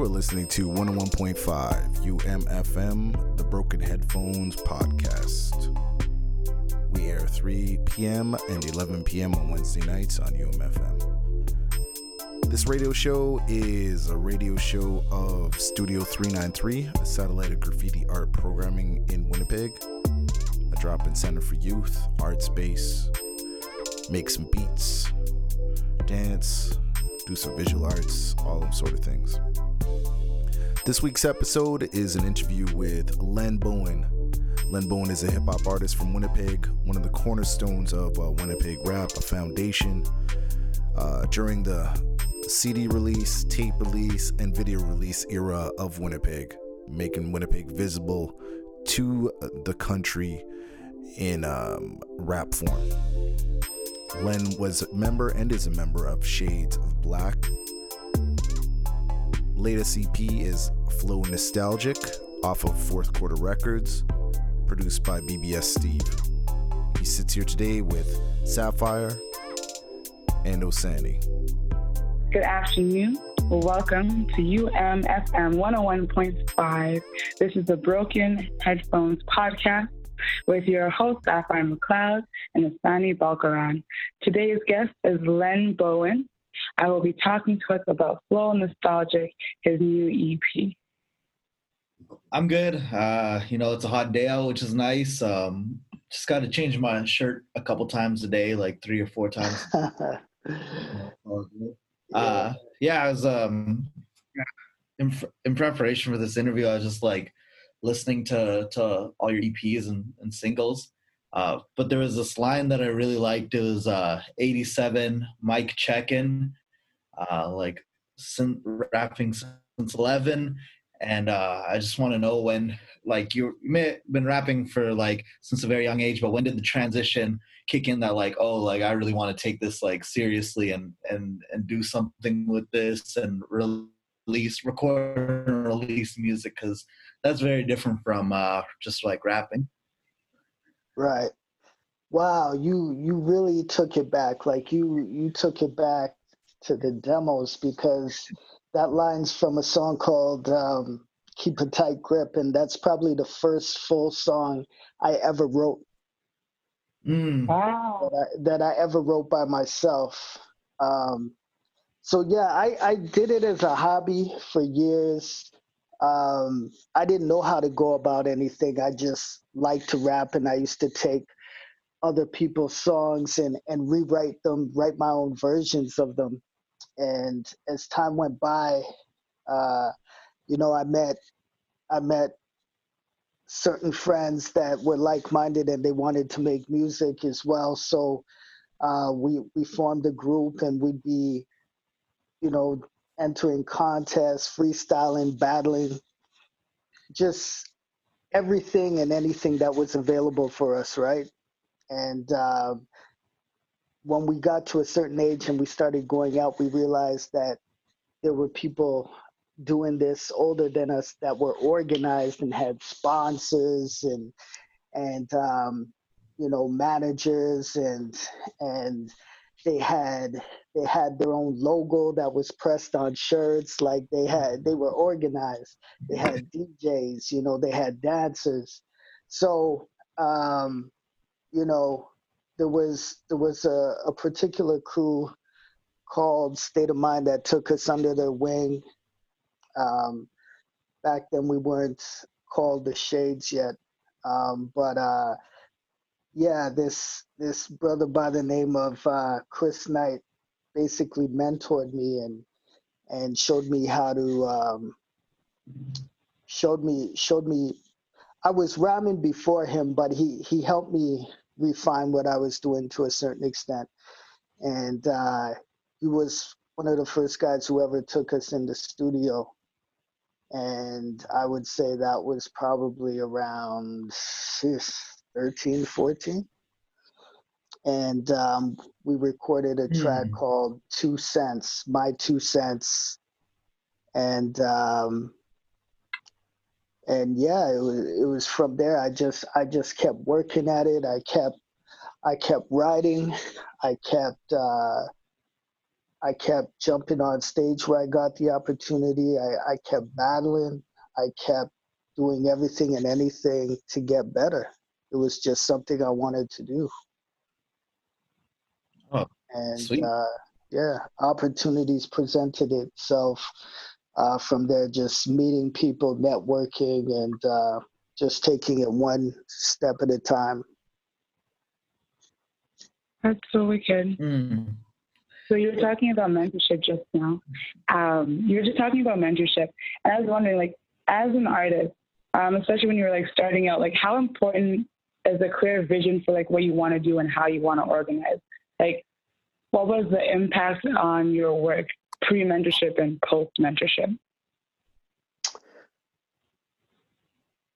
You are listening to 101.5 UMFM, the Broken Headphones podcast. We air 3 p.m. and 11 p.m. on Wednesday nights on UMFM. This radio show is a radio show of Studio 393, a satellite of graffiti art programming in Winnipeg, a drop in center for youth, art space, make some beats, dance, do some visual arts, all them sort of things. This week's episode is an interview with Len Bowen. Len Bowen is a hip hop artist from Winnipeg, one of the cornerstones of uh, Winnipeg rap, a foundation. Uh, during the CD release, tape release, and video release era of Winnipeg, making Winnipeg visible to the country in um, rap form. Len was a member and is a member of Shades of Black. Latest EP is Flow Nostalgic off of Fourth Quarter Records, produced by BBS Steve. He sits here today with Sapphire and Asani. Good afternoon. Welcome to UMFM 101.5. This is the Broken Headphones podcast with your host, Sapphire McLeod and Asani Balkaran. Today's guest is Len Bowen. I will be talking to us about Flow Nostalgic, his new EP. I'm good. Uh, you know, it's a hot day out, which is nice. Um, just got to change my shirt a couple times a day, like three or four times. uh, yeah, I was um, in, in preparation for this interview. I was just like listening to to all your EPs and, and singles. Uh, but there was this line that I really liked. It was uh, 87 Mike Checkin, uh, like sin- rapping since 11. And uh, I just want to know when, like, you may have been rapping for like since a very young age, but when did the transition kick in that, like, oh, like I really want to take this like seriously and and and do something with this and release, record and release music because that's very different from uh, just like rapping. Right. Wow, you you really took it back. Like you you took it back to the demos because that line's from a song called um, "Keep a Tight Grip," and that's probably the first full song I ever wrote. Mm. Wow. That I, that I ever wrote by myself. Um, so yeah, I, I did it as a hobby for years. Um, I didn't know how to go about anything. I just liked to rap, and I used to take other people's songs and, and rewrite them, write my own versions of them. And as time went by, uh, you know, I met I met certain friends that were like-minded and they wanted to make music as well. So uh, we we formed a group, and we'd be, you know, entering contests, freestyling, battling, just everything and anything that was available for us, right? And uh, when we got to a certain age and we started going out, we realized that there were people doing this older than us that were organized and had sponsors and and um, you know managers and and they had they had their own logo that was pressed on shirts. Like they had they were organized. They had djs you know they had dancers. So um you know there was there was a, a particular crew called state of mind that took us under their wing. Um back then we weren't called the shades yet. Um but uh yeah, this this brother by the name of uh, Chris Knight basically mentored me and and showed me how to um, showed me showed me I was rhyming before him, but he he helped me refine what I was doing to a certain extent, and uh, he was one of the first guys who ever took us in the studio. And I would say that was probably around 13, 14. And um, we recorded a track Mm. called Two Cents, My Two Cents. And um, and yeah, it was it was from there. I just I just kept working at it. I kept I kept writing. I kept uh, I kept jumping on stage where I got the opportunity. I, I kept battling. I kept doing everything and anything to get better. It was just something I wanted to do. Oh, and sweet. uh, yeah, opportunities presented itself uh, from there. Just meeting people, networking, and uh, just taking it one step at a time. That's so wicked. Mm. So you were talking about mentorship just now. Um, you were just talking about mentorship, and I was wondering, like, as an artist, um, especially when you were like starting out, like, how important is a clear vision for like what you want to do and how you want to organize? Like, what was the impact on your work pre-mentorship and post-mentorship?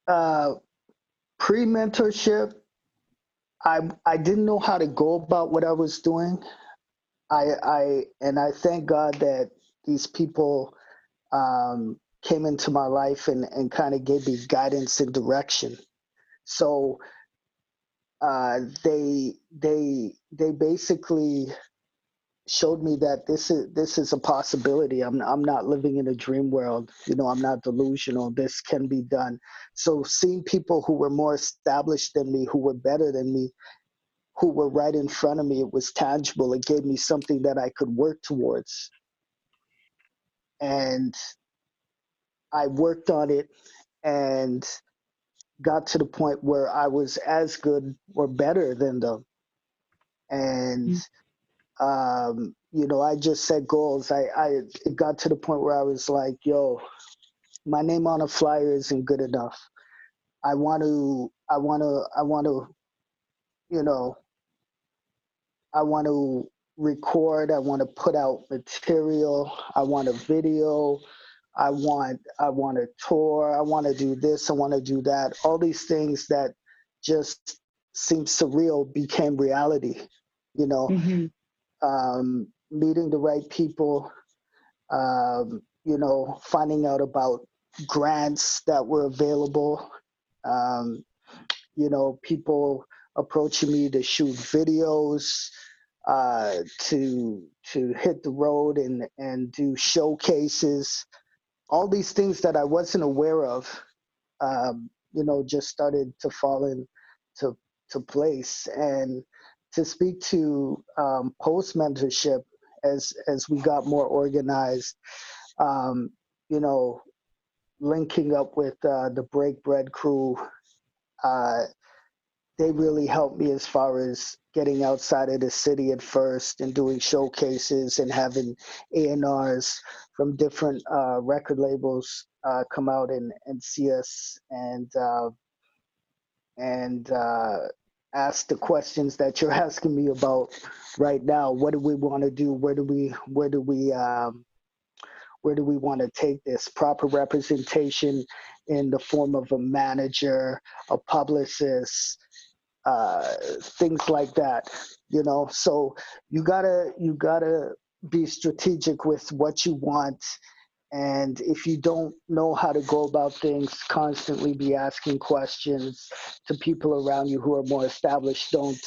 Uh, pre-mentorship, I I didn't know how to go about what I was doing. I I and I thank God that these people um, came into my life and and kind of gave me guidance and direction. So uh, they they they basically showed me that this is this is a possibility. I'm I'm not living in a dream world. You know, I'm not delusional. This can be done. So seeing people who were more established than me, who were better than me, who were right in front of me, it was tangible. It gave me something that I could work towards. And I worked on it and got to the point where I was as good or better than them. And mm-hmm um, you know, I just set goals. I, I it got to the point where I was like, yo, my name on a flyer isn't good enough. I want to, I want to, I want to, you know, I want to record. I want to put out material. I want a video. I want, I want a tour. I want to do this. I want to do that. All these things that just seemed surreal became reality. You know, mm-hmm um, meeting the right people, um, you know, finding out about grants that were available, um, you know, people approaching me to shoot videos, uh, to to hit the road and and do showcases, all these things that I wasn't aware of, um, you know, just started to fall into to place. And to speak to um, post mentorship as as we got more organized. Um, you know, linking up with uh, the Break Bread crew, uh, they really helped me as far as getting outside of the city at first and doing showcases and having A&Rs from different uh, record labels uh, come out and, and see us and uh, and uh, ask the questions that you're asking me about right now. What do we want to do? Where do we where do we um, where do we want to take this? Proper representation in the form of a manager, a publicist, uh, things like that. You know, so you gotta you gotta be strategic with what you want and if you don't know how to go about things, constantly be asking questions to people around you who are more established. Don't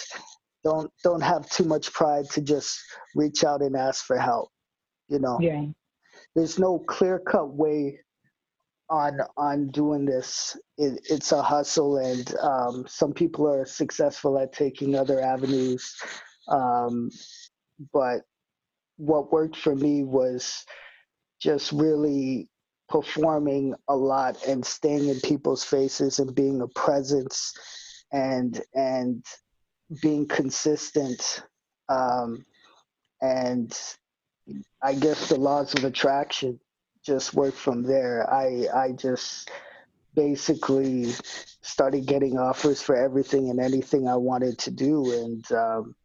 don't don't have too much pride to just reach out and ask for help. You know. Yeah. There's no clear cut way on on doing this. It, it's a hustle, and um, some people are successful at taking other avenues. Um, but what worked for me was just really performing a lot and staying in people's faces and being a presence and and being consistent um, and i guess the laws of attraction just work from there. I i just basically started getting offers for everything and anything i wanted to do and um,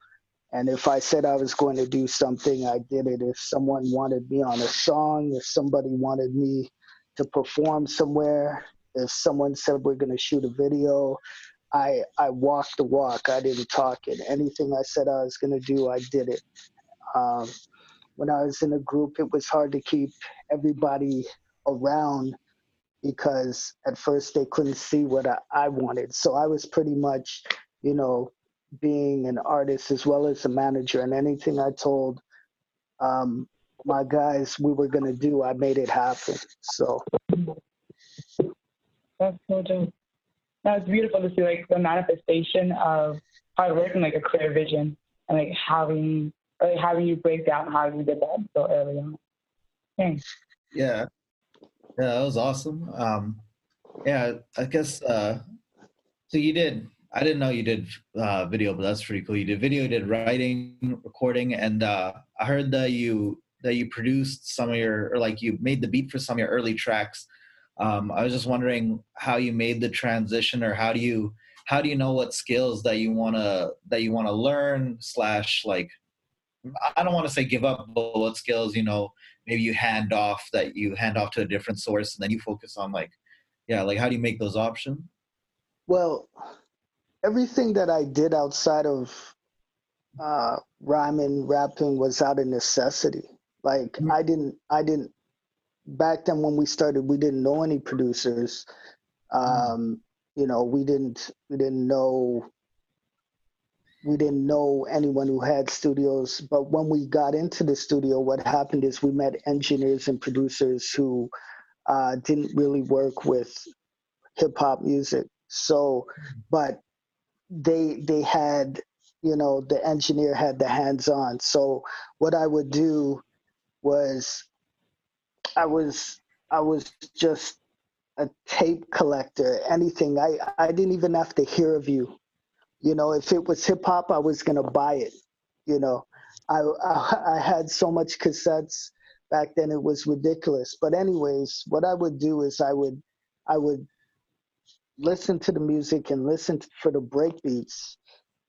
and if I said I was going to do something, I did it. If someone wanted me on a song, if somebody wanted me to perform somewhere, if someone said we're going to shoot a video, I I walked the walk. I didn't talk it. Anything I said I was going to do, I did it. Um, when I was in a group, it was hard to keep everybody around because at first they couldn't see what I, I wanted. So I was pretty much, you know, being an artist as well as a manager and anything I told um, my guys we were gonna do, I made it happen. So that's so dope. That's beautiful to see like the manifestation of hard work and like a clear vision and like having like having you break down how you did that so early on. Thanks. Yeah. Yeah, that was awesome. Um yeah, I guess uh so you did I didn't know you did uh video, but that's pretty cool. You did video, you did writing, recording, and uh I heard that you that you produced some of your or like you made the beat for some of your early tracks. Um I was just wondering how you made the transition or how do you how do you know what skills that you wanna that you wanna learn slash like I don't want to say give up, but what skills, you know, maybe you hand off that you hand off to a different source and then you focus on like, yeah, like how do you make those options? Well, everything that I did outside of uh, rhyming, rapping was out of necessity. Like mm-hmm. I didn't, I didn't. Back then when we started, we didn't know any producers. Mm-hmm. Um, mm-hmm. You know, we didn't, we didn't know we didn't know anyone who had studios. But when we got into the studio, what happened is we met engineers and producers who uh, didn't really work with hip hop music. So, but they they had, you know, the engineer had the hands on. So what I would do was, I was I was just a tape collector. Anything I I didn't even have to hear of you you know, if it was hip hop, I was gonna buy it. You know, I, I I had so much cassettes back then; it was ridiculous. But anyways, what I would do is I would I would listen to the music and listen for the breakbeats.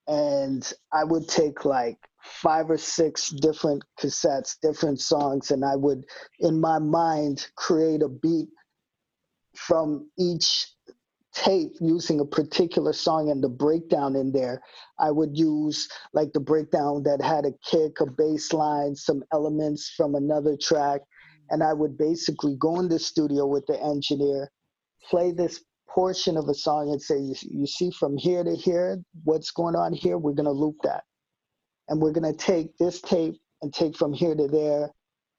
and I would take like five or six different cassettes, different songs, and I would, in my mind, create a beat from each tape using a particular song and the breakdown in there, I would use like the breakdown that had a kick, a bass line, some elements from another track. And I would basically go in the studio with the engineer, play this portion of a song and say, you, you see from here to here, what's going on here? We're going to loop that. And we're going to take this tape and take from here to there.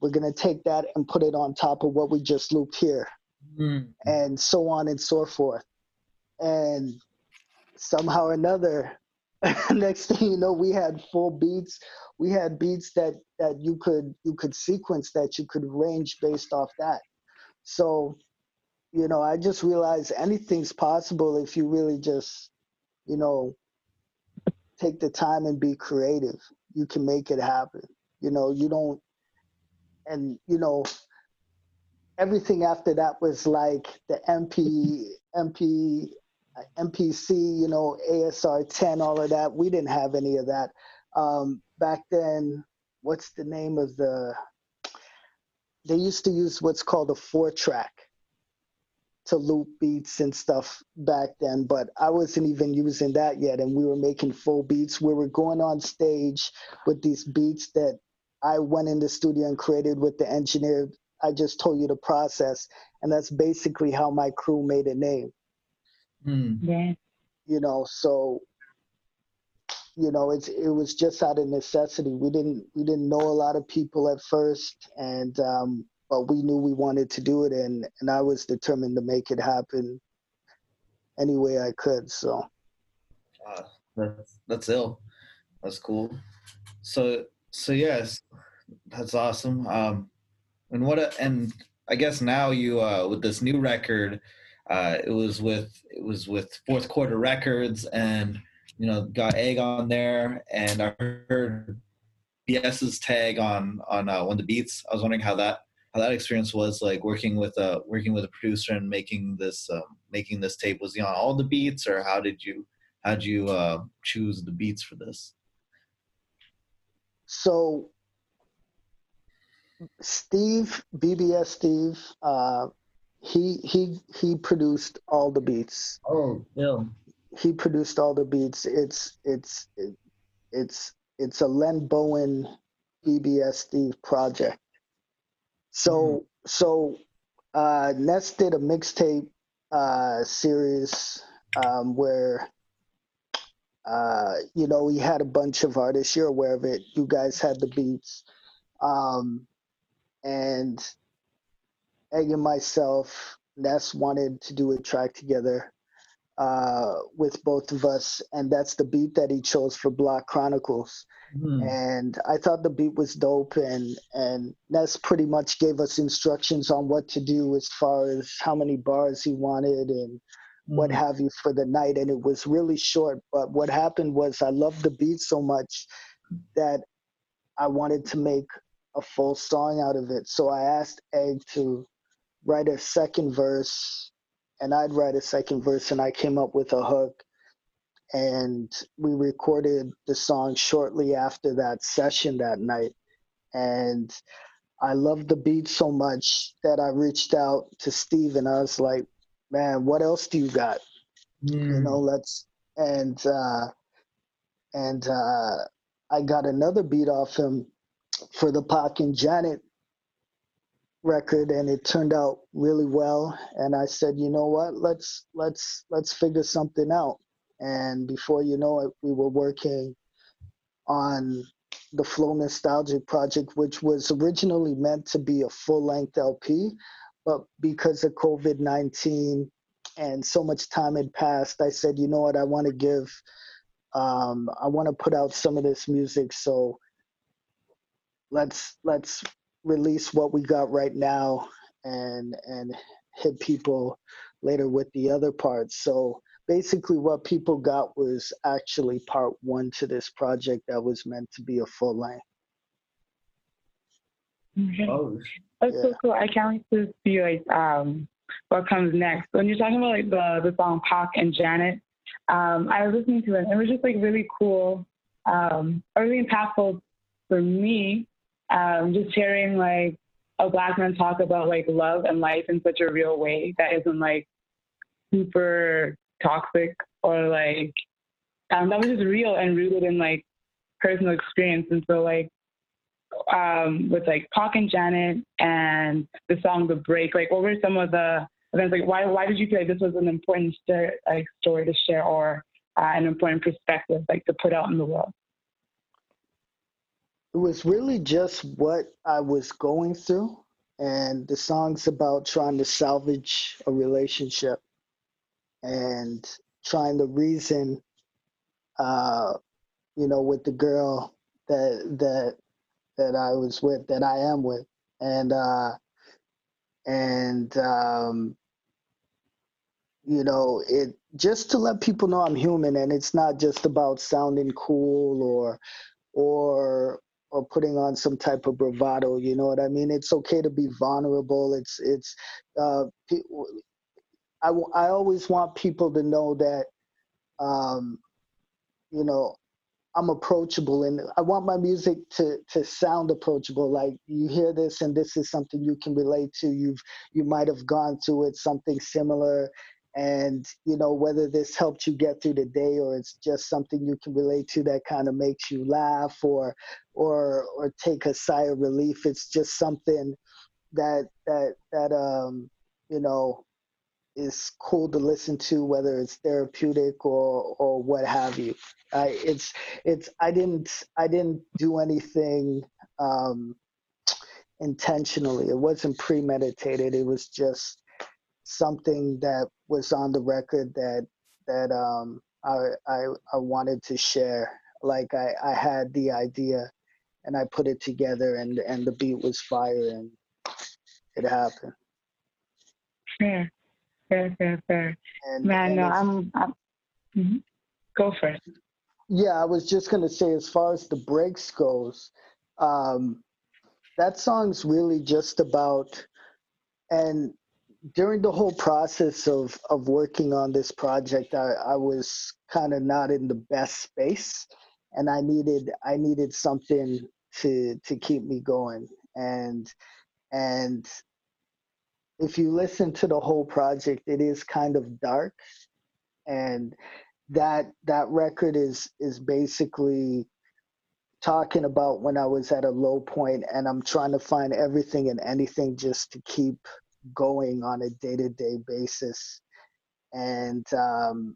We're going to take that and put it on top of what we just looped here. Mm. And so on and so forth and somehow or another next thing you know we had full beats we had beats that that you could you could sequence that you could range based off that so you know i just realized anything's possible if you really just you know take the time and be creative you can make it happen you know you don't and you know everything after that was like the mp mp MPC, you know, ASR 10, all of that. We didn't have any of that. Um, back then, what's the name of the, they used to use what's called a four track to loop beats and stuff back then, but I wasn't even using that yet. And we were making full beats. We were going on stage with these beats that I went in the studio and created with the engineer. I just told you the process. And that's basically how my crew made a name. Mm. Yeah. You know, so you know, it's it was just out of necessity. We didn't we didn't know a lot of people at first, and um, but we knew we wanted to do it, and and I was determined to make it happen any way I could. So. Uh, that's that's ill. That's cool. So so yes, that's awesome. Um, and what a, and I guess now you uh with this new record, uh, it was with it was with Fourth Quarter Records, and you know got Egg on there, and I heard BS's tag on on uh, one of the beats. I was wondering how that how that experience was like working with a working with a producer and making this um, making this tape. Was he on all the beats, or how did you how did you uh, choose the beats for this? So Steve, BBS Steve, uh, he he he produced all the beats. Oh, yeah. He produced all the beats. It's it's it's it's a Len Bowen bbs steve project. So mm-hmm. so uh, Ness did a mixtape uh, series um, where uh, you know he had a bunch of artists. You're aware of it. You guys had the beats, Um, and Egg and myself, Ness wanted to do a track together uh, with both of us, and that's the beat that he chose for Block Chronicles. Mm. And I thought the beat was dope, and and Ness pretty much gave us instructions on what to do as far as how many bars he wanted and mm. what have you for the night. And it was really short, but what happened was I loved the beat so much that I wanted to make a full song out of it. So I asked Egg to write a second verse and I'd write a second verse and I came up with a hook and we recorded the song shortly after that session that night and I loved the beat so much that I reached out to Steve and I was like, man, what else do you got? Mm. You know, let's and uh and uh I got another beat off him for the Pac and Janet record and it turned out really well and i said you know what let's let's let's figure something out and before you know it we were working on the flow nostalgic project which was originally meant to be a full-length lp but because of covid-19 and so much time had passed i said you know what i want to give um, i want to put out some of this music so let's let's release what we got right now and and hit people later with the other parts. So basically what people got was actually part one to this project that was meant to be a full length. Okay. Oh. That's yeah. so cool. I can't wait to see like um what comes next. When you're talking about like the the song Pac and Janet, um, I was listening to it and it was just like really cool, um, really impactful for me um, just hearing like a black man talk about like love and life in such a real way that isn't like super toxic or like um, that was just real and rooted in like personal experience. And so like um, with like Pac and Janet and the song The Break, like what were some of the events? Like why why did you feel like this was an important story, like story to share or uh, an important perspective like to put out in the world? it was really just what I was going through, and the song's about trying to salvage a relationship and trying to reason, uh, you know, with the girl that that that I was with, that I am with, and uh, and um, you know, it just to let people know I'm human, and it's not just about sounding cool or or or putting on some type of bravado. You know what I mean? It's okay to be vulnerable. It's it's. Uh, I I always want people to know that, um, you know, I'm approachable, and I want my music to to sound approachable. Like you hear this, and this is something you can relate to. You've you might have gone through it, something similar, and you know whether this helped you get through the day or it's just something you can relate to that kind of makes you laugh or or or take a sigh of relief it's just something that that that um you know is cool to listen to whether it's therapeutic or or what have you I, it's it's i didn't i didn't do anything um intentionally it wasn't premeditated it was just something that was on the record that that um, I, I I wanted to share. Like I, I had the idea, and I put it together, and and the beat was fire, and it happened. Fair, fair, fair, fair. And, Man, and no, I'm. I'm mm-hmm. Go for it. Yeah, I was just gonna say, as far as the breaks goes, um, that song's really just about, and during the whole process of of working on this project, I, I was kind of not in the best space, and I needed I needed something to to keep me going. And and if you listen to the whole project, it is kind of dark, and that that record is is basically talking about when I was at a low point and I'm trying to find everything and anything just to keep going on a day-to-day basis. And um,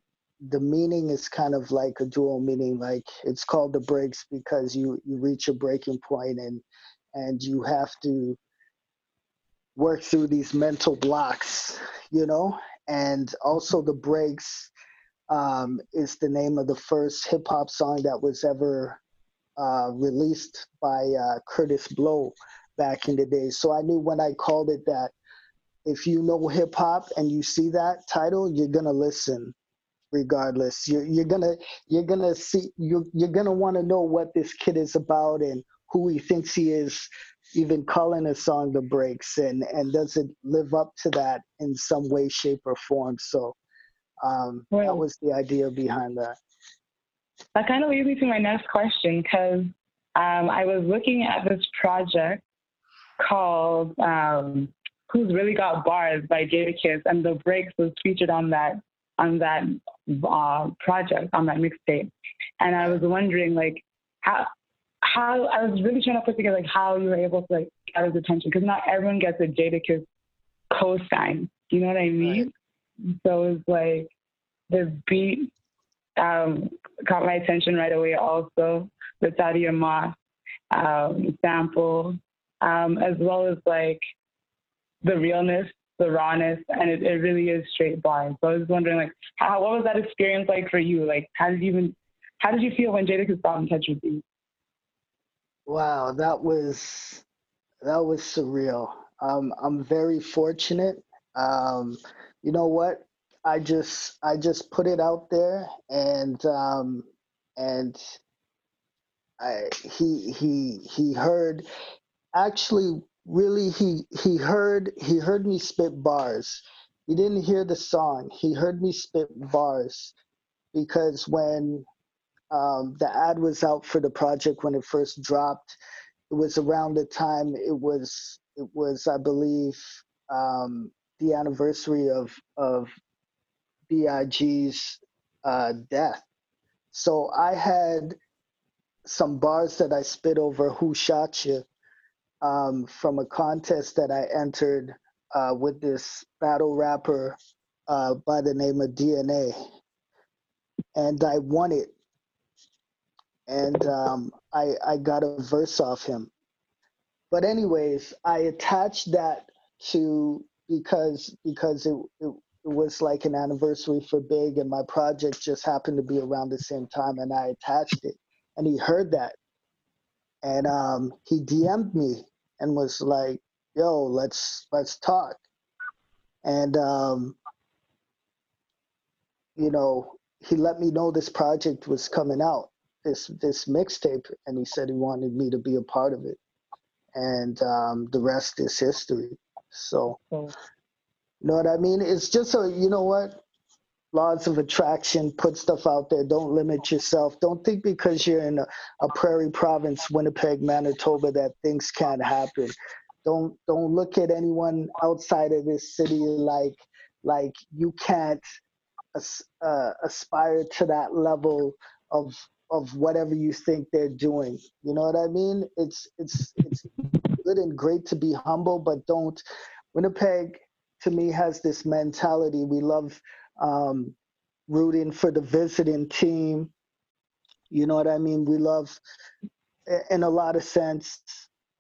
the meaning is kind of like a dual meaning like it's called the breaks because you you reach a breaking point and and you have to work through these mental blocks, you know. And also, the breaks um, is the name of the first hip hop song that was ever uh, released by uh, Kurtis Blow back in the day. So I knew when I called it that, if you know hip hop and you see that title, you're gonna listen regardless. You're, you're gonna you're gonna see you're you're gonna want to know what this kid is about and who he thinks he is. Even calling a song the breaks and and does it live up to that in some way, shape, or form? So um, right. that was the idea behind that. That kind of leads me to my next question because um, I was looking at this project called um, "Who's Really Got Bars" by Jadakiss, and the breaks was featured on that on that uh, project on that mixtape. And I was wondering, like, how how I was really trying to put together like how you were able to like get his attention because not everyone gets a Jadakiss co-sign. You know what I mean? Right. So it was like the beat um, caught my attention right away. Also, the Sadia Moss um, sample, um, as well as like the realness, the rawness, and it, it really is straight bars. So I was wondering, like, how what was that experience like for you? Like, how did you even how did you feel when Jadakiss got in touch with you? Wow, that was that was surreal. Um, I'm very fortunate. Um, you know what? I just I just put it out there and um, and I, he he he heard actually really he he heard he heard me spit bars. He didn't hear the song. He heard me spit bars because when um, the ad was out for the project when it first dropped, it was around the time it was it was I believe um, the anniversary of of Big's uh, death. So I had some bars that I spit over Who Shot You um, from a contest that I entered uh, with this battle rapper uh, by the name of DNA. And I won it. And um, I, I got a verse off him. But anyways, I attached that to because because it, it it was like an anniversary for Big, and my project just happened to be around the same time, and I attached it, and he heard that, and um, he DM'd me and was like, "Yo, let's let's talk," and um, you know, he let me know this project was coming out, this this mixtape, and he said he wanted me to be a part of it, and um, the rest is history. So. You know what I mean? It's just a, you know what? Laws of attraction, put stuff out there. Don't limit yourself. Don't think because you're in a, a prairie province, Winnipeg, Manitoba, that things can't happen. Don't don't look at anyone outside of this city like like you can't uh, aspire to that level of of whatever you think they're doing. You know what I mean? It's it's it's good and great to be humble, but don't Winnipeg to me has this mentality. We love um, rooting for the visiting team. You know what I mean? We love, in a lot of sense,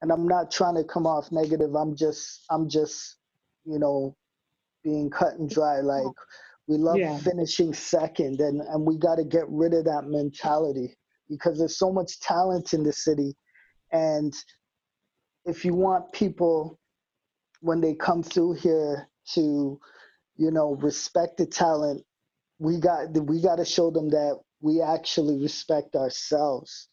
and I'm not trying to come off negative. I'm just, I'm just, you know, being cut and dry. Like we love yeah. finishing second, and and we got to get rid of that mentality because there's so much talent in the city, and if you want people when they come through here to, you know, respect the talent, we got we got to show them that we actually respect ourselves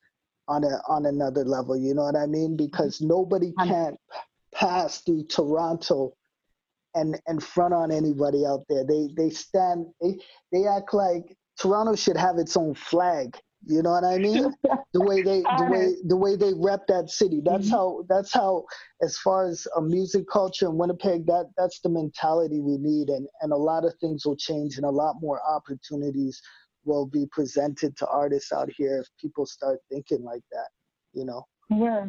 on a on another level. You know what I mean? Mm-hmm. Because nobody can't pass through Toronto and and front on anybody out there. They they stand they they act like Toronto should have its own flag. You know what I mean? the way they the way the way they rep that city. That's mm-hmm. how that's how as far as a music culture in Winnipeg, that that's the mentality we need and, and a lot of things will change and a lot more opportunities will be presented to artists out here if people start thinking like that, you know. Yeah.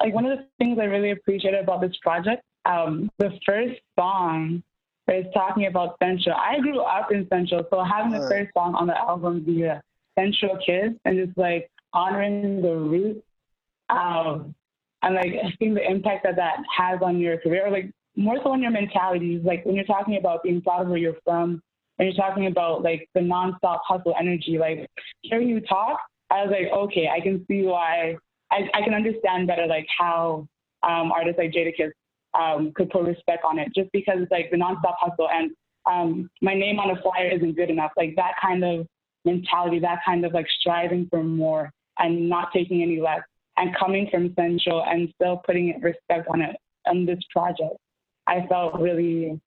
Like one of the things I really appreciated about this project, um, the first song is talking about Central. I grew up in Central, so having the first song on the album be a Central Kids and just like honoring the roots. Um, and like seeing the impact that that has on your career, or, like more so on your mentality, like when you're talking about being proud of where you're from, and you're talking about like the nonstop hustle energy, like hearing you talk, I was like, okay, I can see why, I, I can understand better like how um, artists like Jadakiss um, could put respect on it, just because it's like the nonstop hustle and um, my name on a flyer isn't good enough, like that kind of mentality, that kind of like striving for more and not taking any less and coming from Central and still putting respect on it on this project. I felt really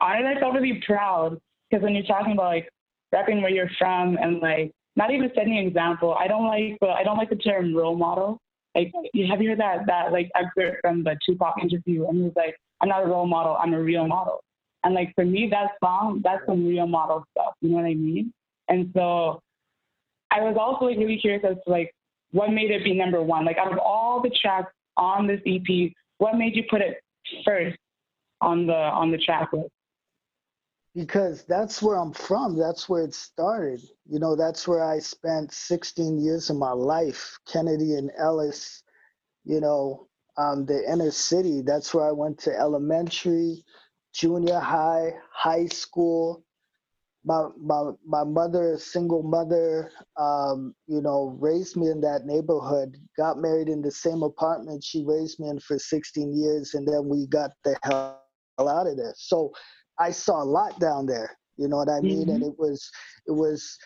honored. I felt really proud because when you're talking about like repping where you're from and like not even setting an example, I don't like the I don't like the term role model. Like, have you heard that that like excerpt from the Tupac interview? And he was like, "I'm not a role model. I'm a real model." And like for me, that song, that's some real model stuff. You know what I mean? And so I was also like really curious as to like what made it be number one. Like out of all the tracks on this EP, what made you put it first on the on the track list? Because that's where I'm from. That's where it started. You know, that's where I spent 16 years of my life. Kennedy and Ellice, you know, um, the inner city. That's where I went to elementary, junior high, high school. My my my mother, single mother, um, you know, raised me in that neighborhood. Got married in the same apartment she raised me in for 16 years, and then we got the hell out of there. So I saw a lot down there. You know what I mean? Mm-hmm. And it was it was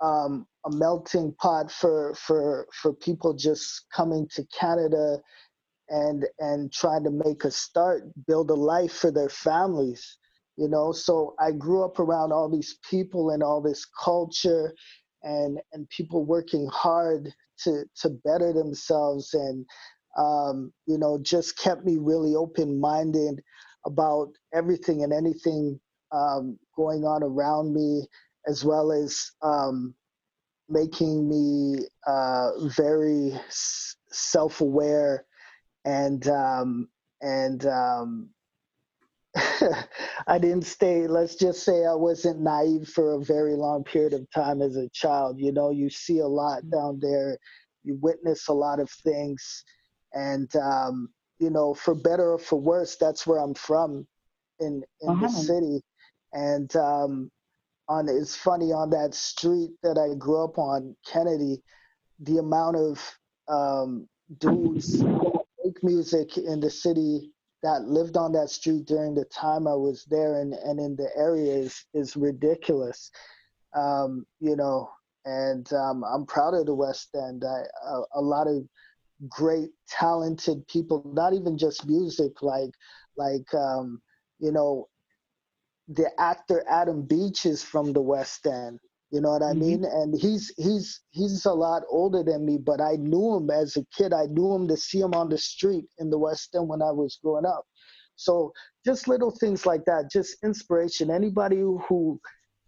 um, a melting pot for for for people just coming to Canada and and trying to make a start, build a life for their families. You know, so I grew up around all these people and all this culture, and and people working hard to to better themselves, and um, you know, just kept me really open minded about everything and anything um, going on around me, as well as um, making me uh, very s- self aware and um, and um, I didn't stay. Let's just say I wasn't naive for a very long period of time as a child. You know, you see a lot mm-hmm. down there, you witness a lot of things, and um, you know, for better or for worse, that's where I'm from, in in uh-huh. the city, and um, on it's funny on that street that I grew up on, Kennedy, the amount of um, dudes make music in the city that lived on that street during the time I was there and, and in the area is, is ridiculous. Um, you know, and um, I'm proud of the West End. I, a, a, lot of great, talented people, not even just music, like, like um, you know, the actor Adam Beach is from the West End. You know what I mm-hmm. mean? And he's he's he's a lot older than me, but I knew him as a kid. I knew him to see him on the street in the West End when I was growing up. So just little things like that, just inspiration. Anybody who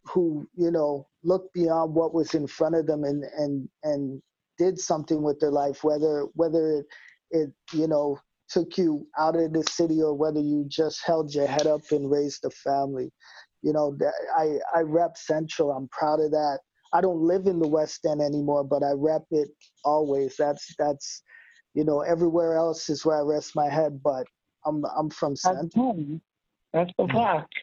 who you know looked beyond what was in front of them and and and did something with their life, whether whether it it you know took you out of the city or whether you just held your head up and raised a family you know, I, I rep Central. I'm proud of that. I don't live in the West End anymore, but I rep it always. That's that's you know, everywhere else is where I rest my head, but I'm I'm from Central. That's the fact.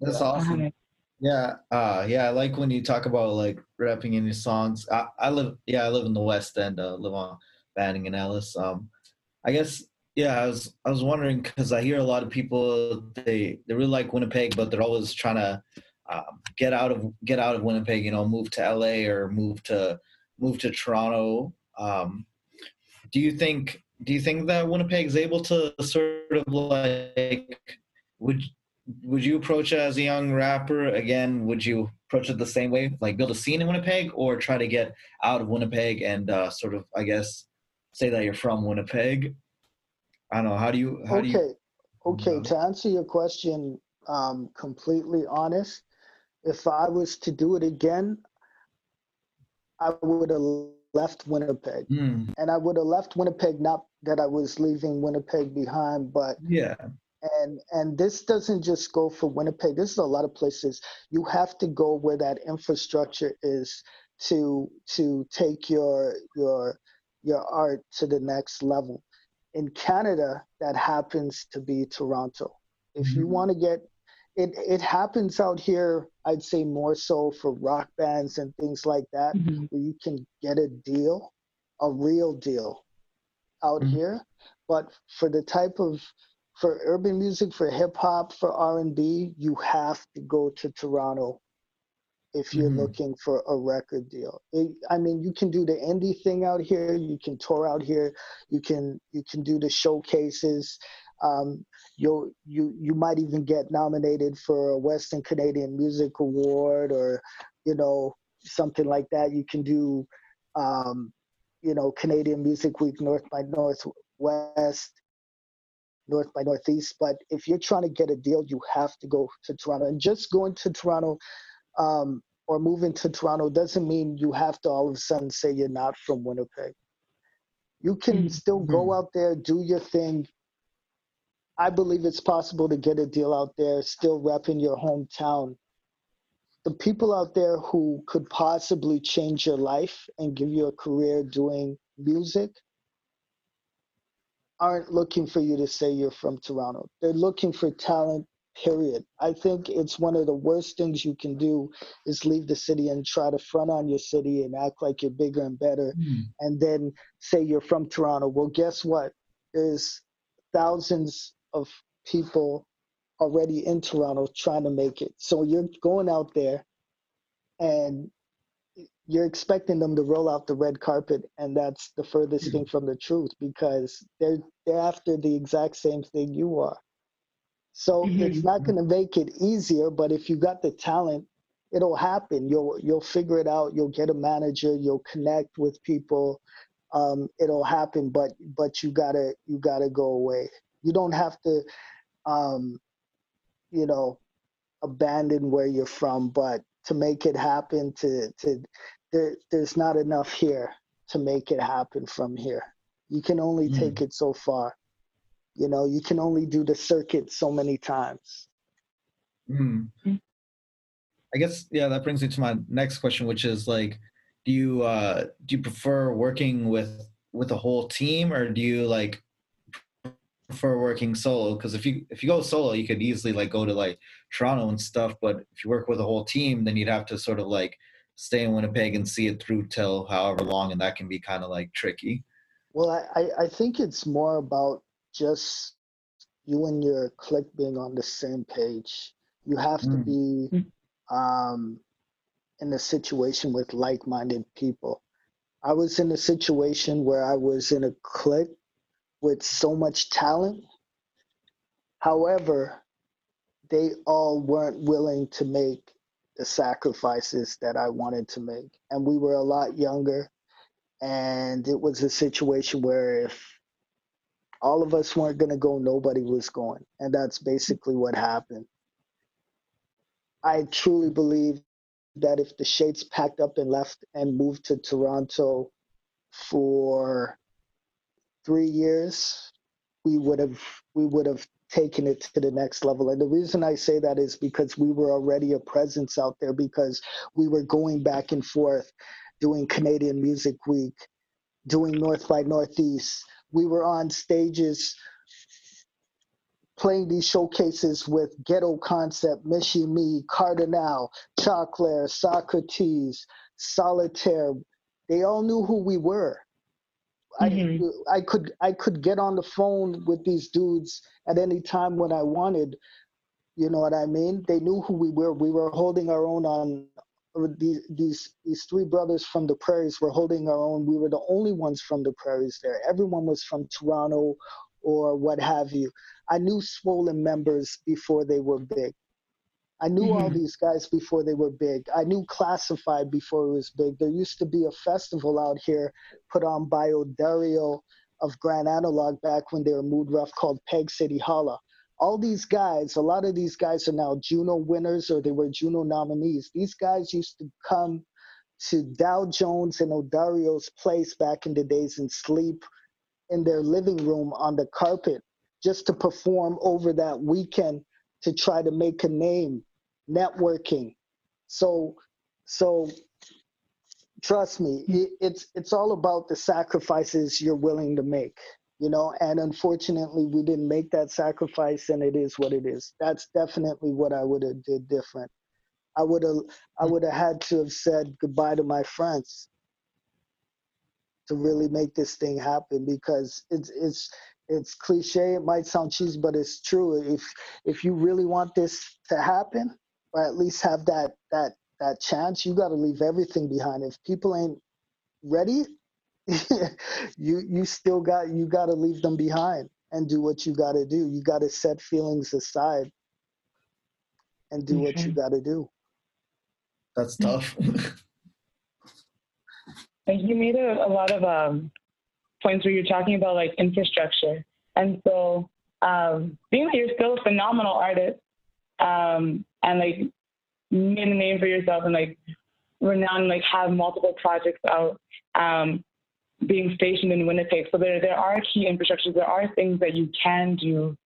That's awesome. Yeah, uh, yeah, I like when you talk about like rapping in your songs. I, I live, yeah, I live in the West End. Uh, live on Banning and Ellice. Um, I guess yeah, I was I was wondering because I hear a lot of people they they really like Winnipeg, but they're always trying to um, get out of get out of Winnipeg. You know, move to LA or move to move to Toronto. Um, do you think do you think that Winnipeg is able to sort of like would would you approach it as a young rapper again? Would you approach it the same way, like build a scene in Winnipeg, or try to get out of Winnipeg and uh, sort of I guess say that you're from Winnipeg I don't know. How do you? How okay. do you? Okay. To answer your question, um, completely honest, if I was to do it again, I would have left Winnipeg, mm. and I would have left Winnipeg not that I was leaving Winnipeg behind, but yeah. And and this doesn't just go for Winnipeg. This is a lot of places. You have to go where that infrastructure is to to take your your your art to the next level. In Canada, that happens to be Toronto. If mm-hmm. you want to get it, it happens out here, I'd say more so for rock bands and things like that, mm-hmm. where you can get a deal, a real deal out mm-hmm. here. But for the type of for urban music, for hip hop, for R and B, you have to go to Toronto if you're mm-hmm. looking for a record deal. It, I mean, you can do the indie thing out here. You can tour out here. You can you can do the showcases. Um, you you you might even get nominated for a Western Canadian Music Award or you know something like that. You can do um, you know Canadian Music Week North by Northwest. North by Northeast, but if you're trying to get a deal, you have to go to Toronto. And just going to Toronto um, or moving to Toronto doesn't mean you have to all of a sudden say you're not from Winnipeg. You can mm-hmm. still go mm-hmm. out there, do your thing. I believe it's possible to get a deal out there, still repping your hometown. The people out there who could possibly change your life and give you a career doing music aren't looking for you to say you're from Toronto. They're looking for talent period. I think it's one of the worst things you can do is leave the city and try to front on your city and act like you're bigger and better mm. and then say you're from Toronto. Well, guess what? There's thousands of people already in Toronto trying to make it. So you're going out there and you're expecting them to roll out the red carpet and that's the furthest mm. thing from the truth because they're they're after the exact same thing you are so mm-hmm. it's not going to make it easier, but if you got the talent, it'll happen. You'll you'll figure it out. You'll get a manager. You'll connect with people. Um, it'll happen, but but you gotta you gotta go away. You don't have to, um, you know, abandon where you're from, but to make it happen, to to there there's not enough here to make it happen from here. You can only mm. take it so far. You know, you can only do the circuit so many times. Mm. I guess yeah, that brings me to my next question, which is like, do you uh, do you prefer working with with a whole team, or do you like prefer working solo? Because if you if you go solo, you could easily like go to like Toronto and stuff, but if you work with a whole team, then you'd have to sort of like stay in Winnipeg and see it through till however long, and that can be kind of like tricky. Well, I, I think it's more about just you and your clique being on the same page. You have mm. to be um, in a situation with like minded people. I was in a situation where I was in a clique with so much talent. However, they all weren't willing to make the sacrifices that I wanted to make. And we were a lot younger. And it was a situation where if all of us weren't going to go, nobody was going. And that's basically what happened. I truly believe that if the Shades packed up and left and moved to Toronto for three years, we would have we would have taken it to the next level. And the reason I say that is because we were already a presence out there because we were going back and forth doing Canadian Music Week, doing North by Northeast, we were on stages playing these showcases with Ghetto Concept, Michie Mee, Kardinal, Choclair, Socrates, Solitair. They all knew who we were. Mm-hmm. I, I could I could get on the phone with these dudes at any time when I wanted. You know what I mean? They knew who we were. We were holding our own on these these these three brothers from the prairies were holding our own. We were the only ones from the prairies there. Everyone was from Toronto or what have you. I knew Swollen members before they were big. I knew mm-hmm. all these guys before they were big. I knew Classified before it was big. There used to be a festival out here put on by Odario of Grand Analog back when they were Mood Ruff called Peg City Holla all these guys, a lot of these guys are now Juno winners or they were Juno nominees. These guys used to come to Dow Jones and Odario's place back in the days and sleep in their living room on the carpet just to perform over that weekend to try to make a name, networking. So, so trust me, hmm. it, it's it's all about the sacrifices you're willing to make. You know, and unfortunately, we didn't make that sacrifice, and it is what it is. That's definitely what I would have did different. I would have I hmm. would have had to have said goodbye to my friends to really make this thing happen because it's it's it's cliche it might sound cheesy but it's true if if you really want this to happen or at least have that that that chance you got to leave everything behind if people ain't ready you you still got you got to leave them behind and do what you got to do you got to set feelings aside and do okay. what you got to do that's tough you made a, a lot of um, points where you're talking about like infrastructure. And so, um, being that you're still a phenomenal artist um, and like made a name for yourself and like renowned, like have multiple projects out, um, being stationed in Winnipeg. So there, there are key infrastructures. There are things that you can do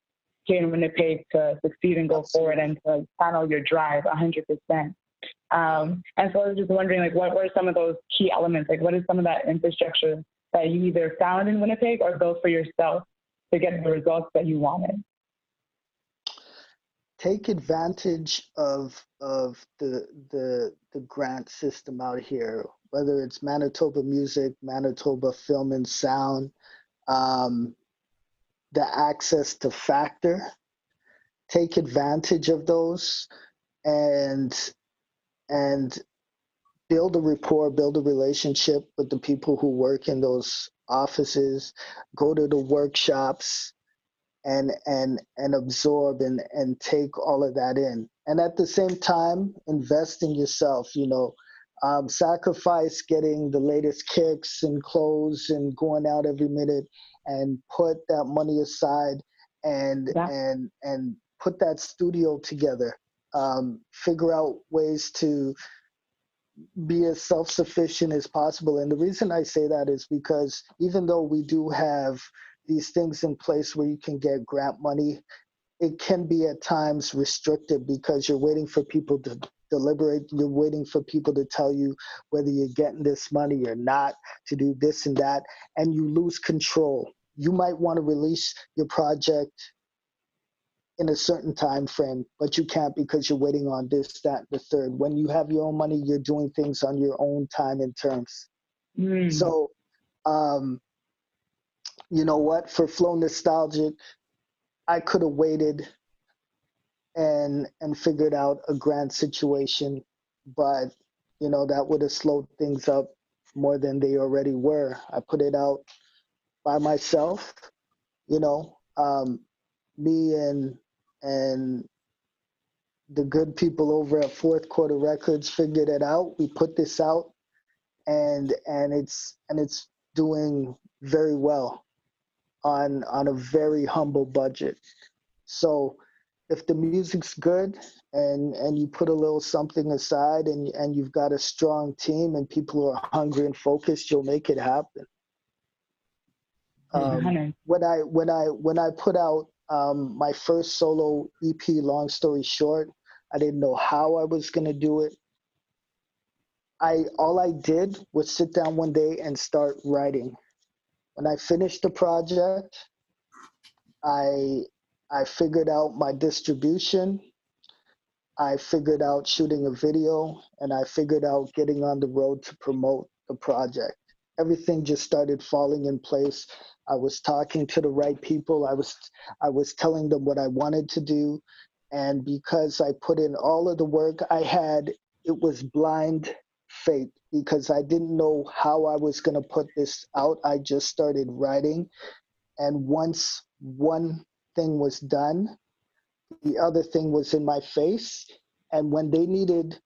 here in Winnipeg to succeed and go forward and to channel your drive 100%. Um, and so I was just wondering, like, what were some of those key elements? Like, what is some of that infrastructure that you either found in Winnipeg or built for yourself to get the results that you wanted? Take advantage of of the the the grant system out here, whether it's Manitoba Music, Manitoba Film and Sound, um, the access to Factor. Take advantage of those and and build a rapport, build a relationship with the people who work in those offices, go to the workshops and and and absorb and and take all of that in. And at the same time, invest in yourself, you know, um, sacrifice getting the latest kicks and clothes and going out every minute and put that money aside and yeah. and and put that studio together um, figure out ways to be as self sufficient as possible. And the reason I say that is because even though we do have these things in place where you can get grant money, it can be at times restricted because you're waiting for people to deliberate. You're waiting for people to tell you whether you're getting this money or not, to do this and that, and you lose control. You might want to release your project in a certain time frame, but you can't because you're waiting on this, that, and the third. When you have your own money, you're doing things on your own time and terms. Mm. So, um, you know what? For Flow Nostalgic, I could have waited and and figured out a grant situation, but you know that would have slowed things up more than they already were. I put it out by myself, you know. Um, me and and the good people over at Fourth Quarter Records figured it out. We put this out, and and it's and it's doing very well on on a very humble budget. So if the music's good and and you put a little something aside and and you've got a strong team and people who are hungry and focused, you'll make it happen. Um, when I when I when I put out um, my first solo EP, long story short, I didn't know how I was going to do it. I all I did was sit down one day and start writing. When I finished the project, I I figured out my distribution. I figured out shooting a video, and I figured out getting on the road to promote the project. Everything just started falling in place I was talking to the right people. I was I was telling them what I wanted to do, and because I put in all of the work I had, it was blind faith because I didn't know how I was going to put this out. I just started writing, and once one thing was done, the other thing was in my face, and when they needed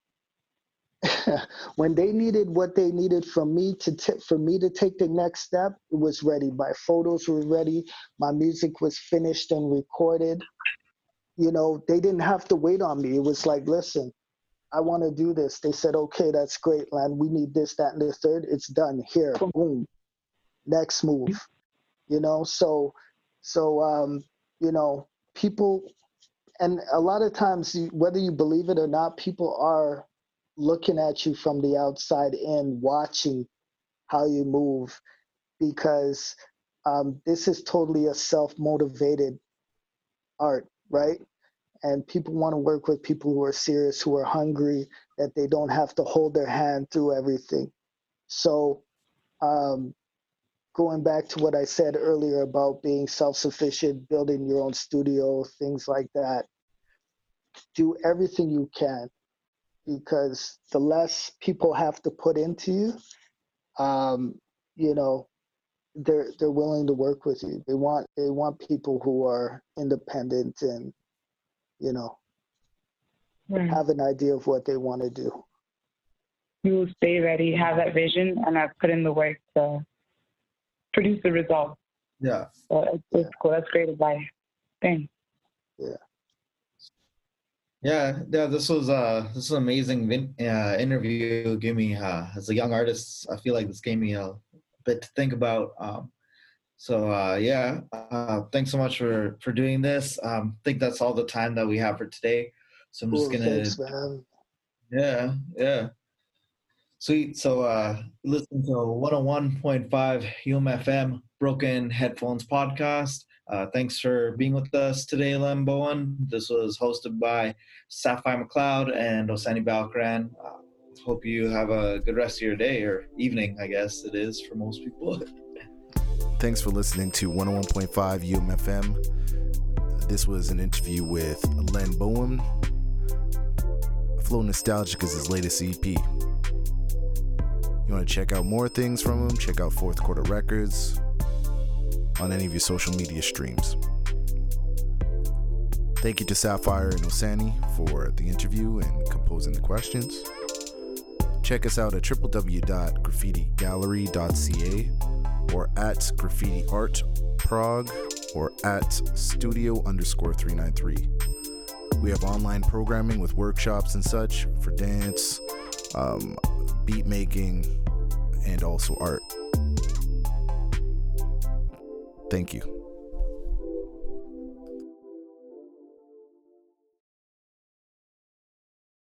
when they needed what they needed from me to t- for me to take the next step, it was ready. My photos were ready. My music was finished and recorded. You know, they didn't have to wait on me. It was like, listen, I want to do this. They said, okay, that's great, Len. We need this, that, and the third. It's done. Here, boom. Next move. You know, so so um, you know, people and a lot of times whether you believe it or not, people are looking at you from the outside in, watching how you move, because um, this is totally a self motivated art, right? And people want to work with people who are serious, who are hungry, that they don't have to hold their hand through everything. So, um, going back to what I said earlier about being self sufficient, building your own studio, things like that, do everything you can because the less people have to put into you, um, you know, they're they're willing to work with you. They want they want people who are independent and you know right. have an idea of what they want to do. You will stay ready, have that vision, and I've put in the work to produce the results. Yeah. So it's, it's cool. That's great advice. Thanks. Yeah. Yeah, yeah. This was uh, this was an amazing vin- uh, interview. Give me uh, as a young artist, I feel like this gave me a bit to think about. Um, so uh, yeah, uh, thanks so much for for doing this. Um, I think that's all the time that we have for today. So I'm just gonna. Thanks, man. Yeah, yeah. Sweet. So uh, listen to 101.5 UMFM Broken Headphones podcast. Uh, thanks for being with us today, Len Bowen. This was hosted by Sapphire McLeod and Asani Balkran. Uh, hope you have a good rest of your day or evening, I guess it is for most people. Thanks for listening to 101.5 UMFM. This was an interview with Len Bowen. Flow Nostalgic is his latest EP. You want to check out more things from him? Check out Fourth Quarter Records on any of your social media streams. Thank you to Sapphire and Asani for the interview and composing the questions. Check us out at www.graffitigallery.ca or at graffiti art prague or at studio underscore 393. We have online programming with workshops and such for dance, um, beat making, and also art. Thank you.